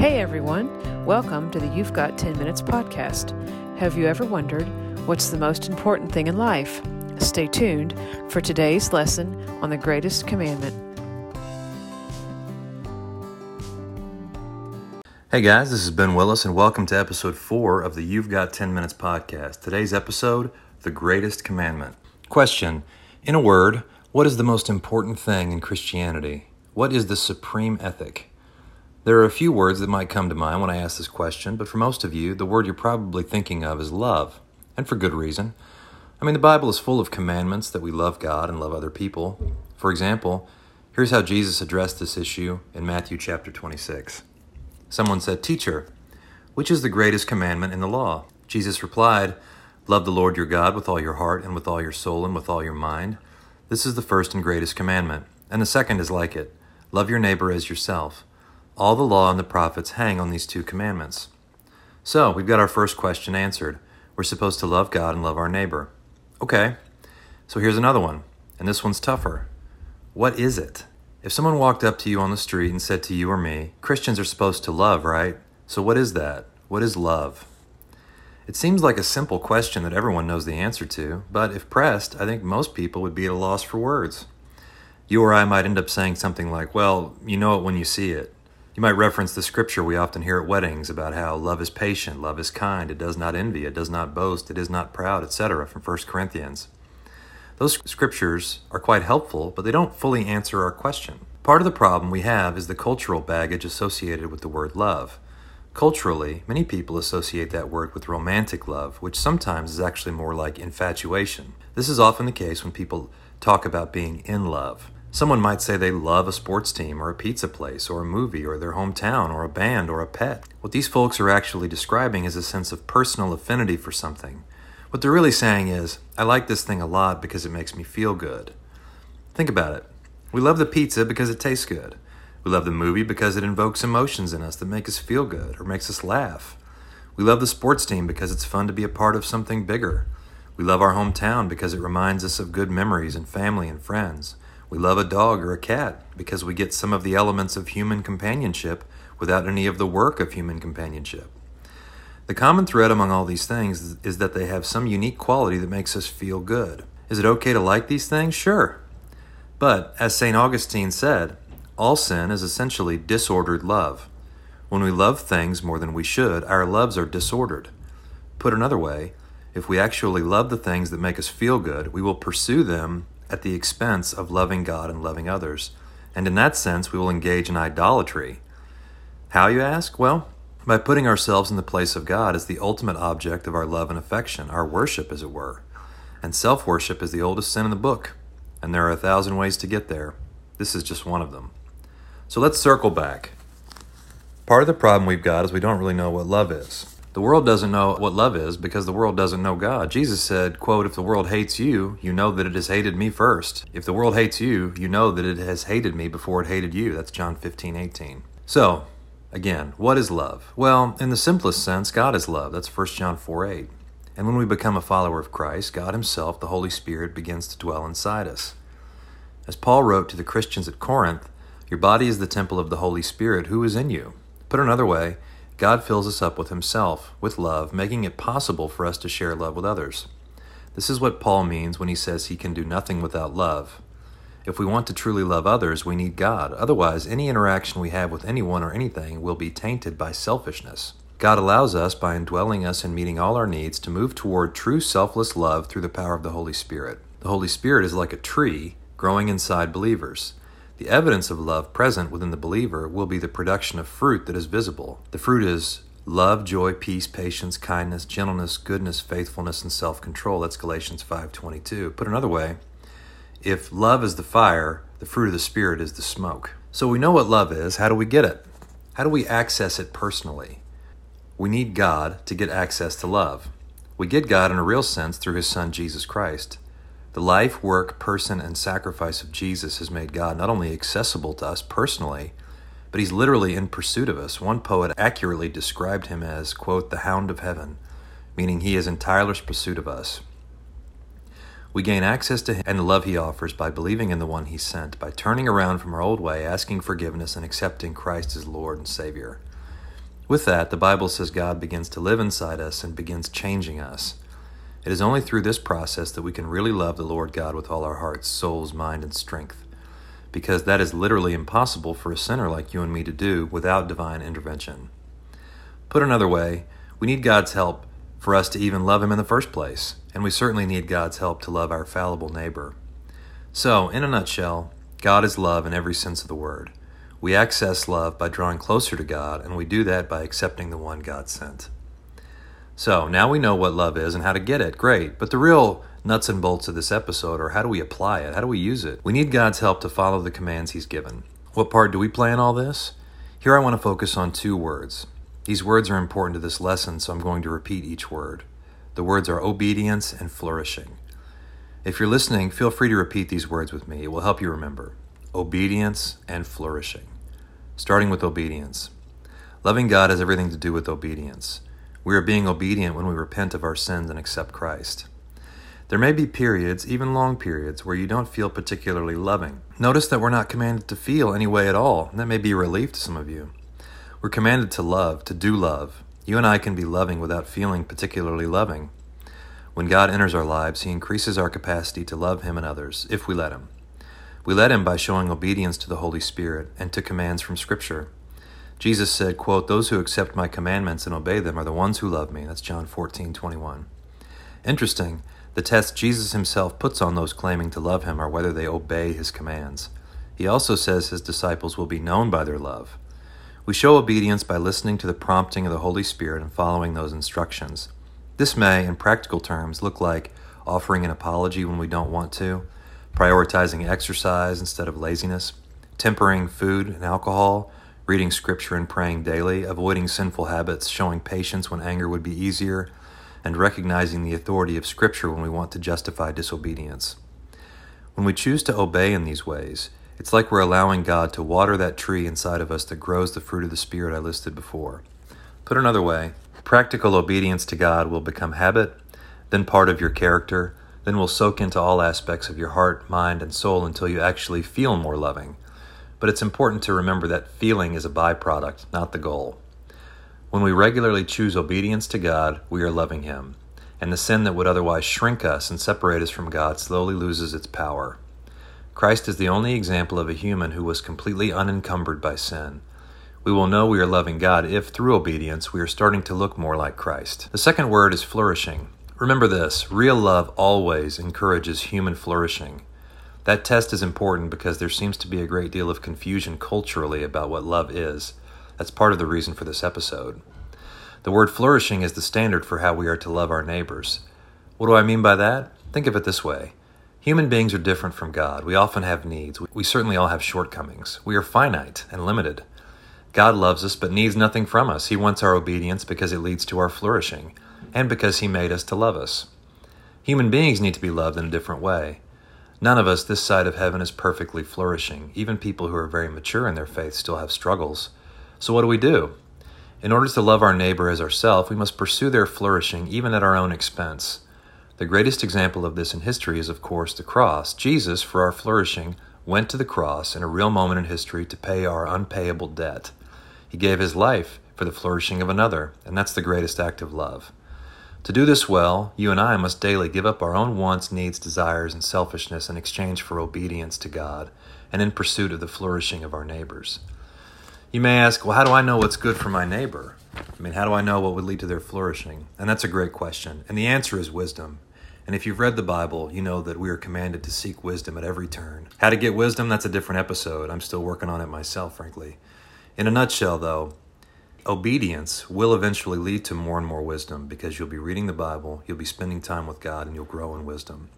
Hey everyone, welcome to the You've Got 10 Minutes podcast. Have you ever wondered what's the most important thing in life? Stay tuned for today's lesson on the greatest commandment. Hey guys, this is Ben Willis, and welcome to episode 4 of the You've Got 10 Minutes podcast. Today's episode The Greatest Commandment. Question In a word, what is the most important thing in Christianity? What is the supreme ethic? There are a few words that might come to mind when I ask this question, but for most of you, the word you're probably thinking of is love, and for good reason. I mean, the Bible is full of commandments that we love God and love other people. For example, here's how Jesus addressed this issue in Matthew chapter 26. Someone said, Teacher, which is the greatest commandment in the law? Jesus replied, Love the Lord your God with all your heart and with all your soul and with all your mind. This is the first and greatest commandment. And the second is like it love your neighbor as yourself. All the law and the prophets hang on these two commandments. So, we've got our first question answered. We're supposed to love God and love our neighbor. Okay, so here's another one, and this one's tougher. What is it? If someone walked up to you on the street and said to you or me, Christians are supposed to love, right? So, what is that? What is love? It seems like a simple question that everyone knows the answer to, but if pressed, I think most people would be at a loss for words. You or I might end up saying something like, Well, you know it when you see it. You might reference the scripture we often hear at weddings about how love is patient, love is kind, it does not envy, it does not boast, it is not proud, etc., from 1 Corinthians. Those scriptures are quite helpful, but they don't fully answer our question. Part of the problem we have is the cultural baggage associated with the word love. Culturally, many people associate that word with romantic love, which sometimes is actually more like infatuation. This is often the case when people talk about being in love. Someone might say they love a sports team or a pizza place or a movie or their hometown or a band or a pet. What these folks are actually describing is a sense of personal affinity for something. What they're really saying is, I like this thing a lot because it makes me feel good. Think about it. We love the pizza because it tastes good. We love the movie because it invokes emotions in us that make us feel good or makes us laugh. We love the sports team because it's fun to be a part of something bigger. We love our hometown because it reminds us of good memories and family and friends. We love a dog or a cat because we get some of the elements of human companionship without any of the work of human companionship. The common thread among all these things is that they have some unique quality that makes us feel good. Is it okay to like these things? Sure. But, as St. Augustine said, all sin is essentially disordered love. When we love things more than we should, our loves are disordered. Put another way, if we actually love the things that make us feel good, we will pursue them at the expense of loving God and loving others. And in that sense, we will engage in idolatry. How, you ask? Well, by putting ourselves in the place of God as the ultimate object of our love and affection, our worship, as it were. And self worship is the oldest sin in the book, and there are a thousand ways to get there. This is just one of them. So let's circle back. Part of the problem we've got is we don't really know what love is. The world doesn't know what love is because the world doesn't know God. Jesus said, quote, if the world hates you, you know that it has hated me first. If the world hates you, you know that it has hated me before it hated you. That's John 15, 18. So, again, what is love? Well, in the simplest sense, God is love. That's 1 John 4, 8. And when we become a follower of Christ, God Himself, the Holy Spirit, begins to dwell inside us. As Paul wrote to the Christians at Corinth, your body is the temple of the Holy Spirit who is in you. Put another way, God fills us up with Himself, with love, making it possible for us to share love with others. This is what Paul means when he says he can do nothing without love. If we want to truly love others, we need God. Otherwise, any interaction we have with anyone or anything will be tainted by selfishness. God allows us, by indwelling us and meeting all our needs, to move toward true selfless love through the power of the Holy Spirit. The Holy Spirit is like a tree growing inside believers. The evidence of love present within the believer will be the production of fruit that is visible. The fruit is love, joy, peace, patience, kindness, gentleness, goodness, faithfulness, and self-control. That's Galatians 5:22. Put another way, if love is the fire, the fruit of the spirit is the smoke. So we know what love is. How do we get it? How do we access it personally? We need God to get access to love. We get God in a real sense through his son Jesus Christ. The life, work, person, and sacrifice of Jesus has made God not only accessible to us personally, but he's literally in pursuit of us. One poet accurately described him as, quote, the hound of heaven, meaning he is in tireless pursuit of us. We gain access to him and the love he offers by believing in the one he sent, by turning around from our old way, asking forgiveness, and accepting Christ as Lord and Savior. With that, the Bible says God begins to live inside us and begins changing us. It is only through this process that we can really love the Lord God with all our hearts, souls, mind, and strength, because that is literally impossible for a sinner like you and me to do without divine intervention. Put another way, we need God's help for us to even love Him in the first place, and we certainly need God's help to love our fallible neighbor. So, in a nutshell, God is love in every sense of the word. We access love by drawing closer to God, and we do that by accepting the one God sent. So, now we know what love is and how to get it. Great. But the real nuts and bolts of this episode are how do we apply it? How do we use it? We need God's help to follow the commands He's given. What part do we play in all this? Here I want to focus on two words. These words are important to this lesson, so I'm going to repeat each word. The words are obedience and flourishing. If you're listening, feel free to repeat these words with me. It will help you remember obedience and flourishing. Starting with obedience. Loving God has everything to do with obedience. We are being obedient when we repent of our sins and accept Christ. There may be periods, even long periods, where you don't feel particularly loving. Notice that we're not commanded to feel any way at all, that may be a relief to some of you. We're commanded to love, to do love. You and I can be loving without feeling particularly loving. When God enters our lives, He increases our capacity to love Him and others, if we let Him. We let Him by showing obedience to the Holy Spirit and to commands from Scripture. Jesus said, quote, Those who accept my commandments and obey them are the ones who love me. That's John 14, 21. Interesting, the test Jesus himself puts on those claiming to love him are whether they obey his commands. He also says his disciples will be known by their love. We show obedience by listening to the prompting of the Holy Spirit and following those instructions. This may, in practical terms, look like offering an apology when we don't want to, prioritizing exercise instead of laziness, tempering food and alcohol, reading scripture and praying daily, avoiding sinful habits, showing patience when anger would be easier, and recognizing the authority of scripture when we want to justify disobedience. When we choose to obey in these ways, it's like we're allowing God to water that tree inside of us that grows the fruit of the Spirit I listed before. Put another way, practical obedience to God will become habit, then part of your character, then will soak into all aspects of your heart, mind, and soul until you actually feel more loving but it's important to remember that feeling is a byproduct, not the goal. When we regularly choose obedience to God, we are loving Him, and the sin that would otherwise shrink us and separate us from God slowly loses its power. Christ is the only example of a human who was completely unencumbered by sin. We will know we are loving God if, through obedience, we are starting to look more like Christ. The second word is flourishing. Remember this real love always encourages human flourishing. That test is important because there seems to be a great deal of confusion culturally about what love is. That's part of the reason for this episode. The word flourishing is the standard for how we are to love our neighbors. What do I mean by that? Think of it this way Human beings are different from God. We often have needs. We certainly all have shortcomings. We are finite and limited. God loves us but needs nothing from us. He wants our obedience because it leads to our flourishing, and because He made us to love us. Human beings need to be loved in a different way. None of us this side of heaven is perfectly flourishing. Even people who are very mature in their faith still have struggles. So, what do we do? In order to love our neighbor as ourselves, we must pursue their flourishing even at our own expense. The greatest example of this in history is, of course, the cross. Jesus, for our flourishing, went to the cross in a real moment in history to pay our unpayable debt. He gave his life for the flourishing of another, and that's the greatest act of love. To do this well, you and I must daily give up our own wants, needs, desires, and selfishness in exchange for obedience to God and in pursuit of the flourishing of our neighbors. You may ask, well, how do I know what's good for my neighbor? I mean, how do I know what would lead to their flourishing? And that's a great question. And the answer is wisdom. And if you've read the Bible, you know that we are commanded to seek wisdom at every turn. How to get wisdom, that's a different episode. I'm still working on it myself, frankly. In a nutshell, though, obedience will eventually lead to more and more wisdom because you'll be reading the Bible, you'll be spending time with God, and you'll grow in wisdom.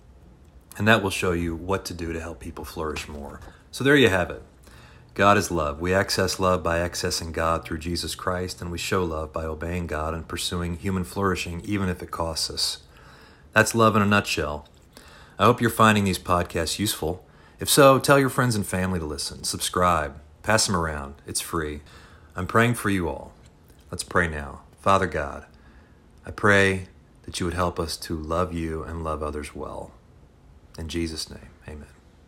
And that will show you what to do to help people flourish more. So there you have it. God is love. We access love by accessing God through Jesus Christ, and we show love by obeying God and pursuing human flourishing, even if it costs us. That's love in a nutshell. I hope you're finding these podcasts useful. If so, tell your friends and family to listen, subscribe, pass them around. It's free. I'm praying for you all. Let's pray now. Father God, I pray that you would help us to love you and love others well. In Jesus' name, amen.